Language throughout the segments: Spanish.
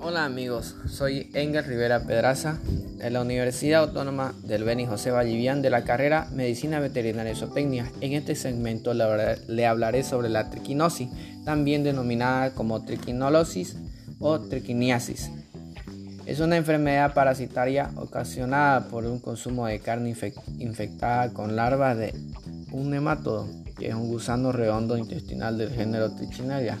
Hola amigos, soy Engel Rivera Pedraza de la Universidad Autónoma del Beni José Vallivian de la carrera Medicina Veterinaria y Zootecnia. En este segmento le hablaré sobre la triquinosis, también denominada como triquinolosis o triquiniasis. Es una enfermedad parasitaria ocasionada por un consumo de carne infectada con larvas de un nematodo, que es un gusano redondo intestinal del género Trichinella.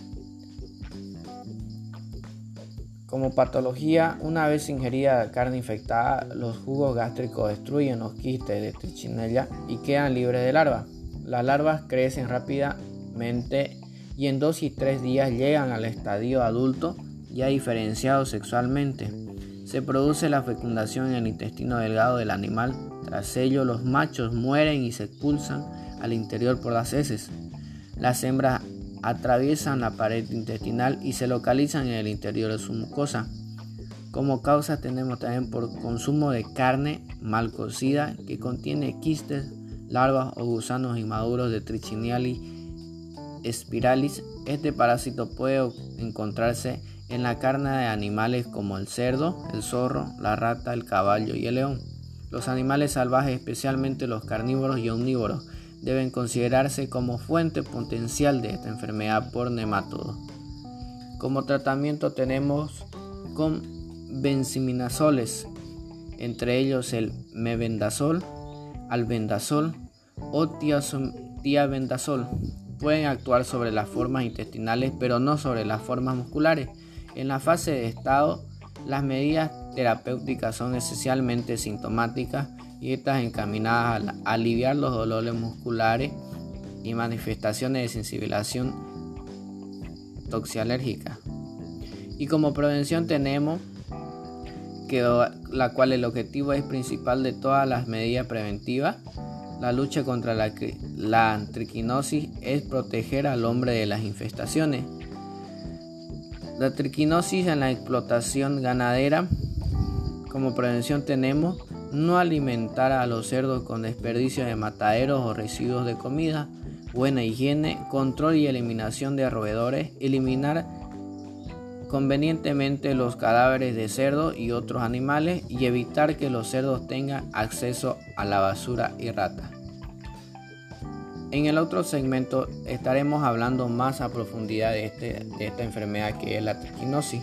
Como patología, una vez ingerida carne infectada, los jugos gástricos destruyen los quistes de trichinella y quedan libres de larvas. Las larvas crecen rápidamente y en 2 y 3 días llegan al estadio adulto ya diferenciado sexualmente. Se produce la fecundación en el intestino delgado del animal. Tras ello, los machos mueren y se expulsan al interior por las heces. Las hembras atraviesan la pared intestinal y se localizan en el interior de su mucosa. Como causa tenemos también por consumo de carne mal cocida que contiene quistes, larvas o gusanos inmaduros de Trichinella spiralis. Este parásito puede encontrarse en la carne de animales como el cerdo, el zorro, la rata, el caballo y el león. Los animales salvajes, especialmente los carnívoros y omnívoros, deben considerarse como fuente potencial de esta enfermedad por nematodo. Como tratamiento tenemos con benzimidinazoles, entre ellos el mebendazol, albendazol o tiabendazol. Pueden actuar sobre las formas intestinales pero no sobre las formas musculares. En la fase de estado, las medidas terapéuticas son esencialmente sintomáticas y estas encaminadas a aliviar los dolores musculares y manifestaciones de sensibilización toxialérgica. Y como prevención tenemos que la cual el objetivo es principal de todas las medidas preventivas, la lucha contra la, la triquinosis es proteger al hombre de las infestaciones. La triquinosis en la explotación ganadera, como prevención tenemos no alimentar a los cerdos con desperdicio de mataderos o residuos de comida, buena higiene, control y eliminación de roedores, eliminar convenientemente los cadáveres de cerdo y otros animales y evitar que los cerdos tengan acceso a la basura y rata. En el otro segmento estaremos hablando más a profundidad de, este, de esta enfermedad que es la triquinosis.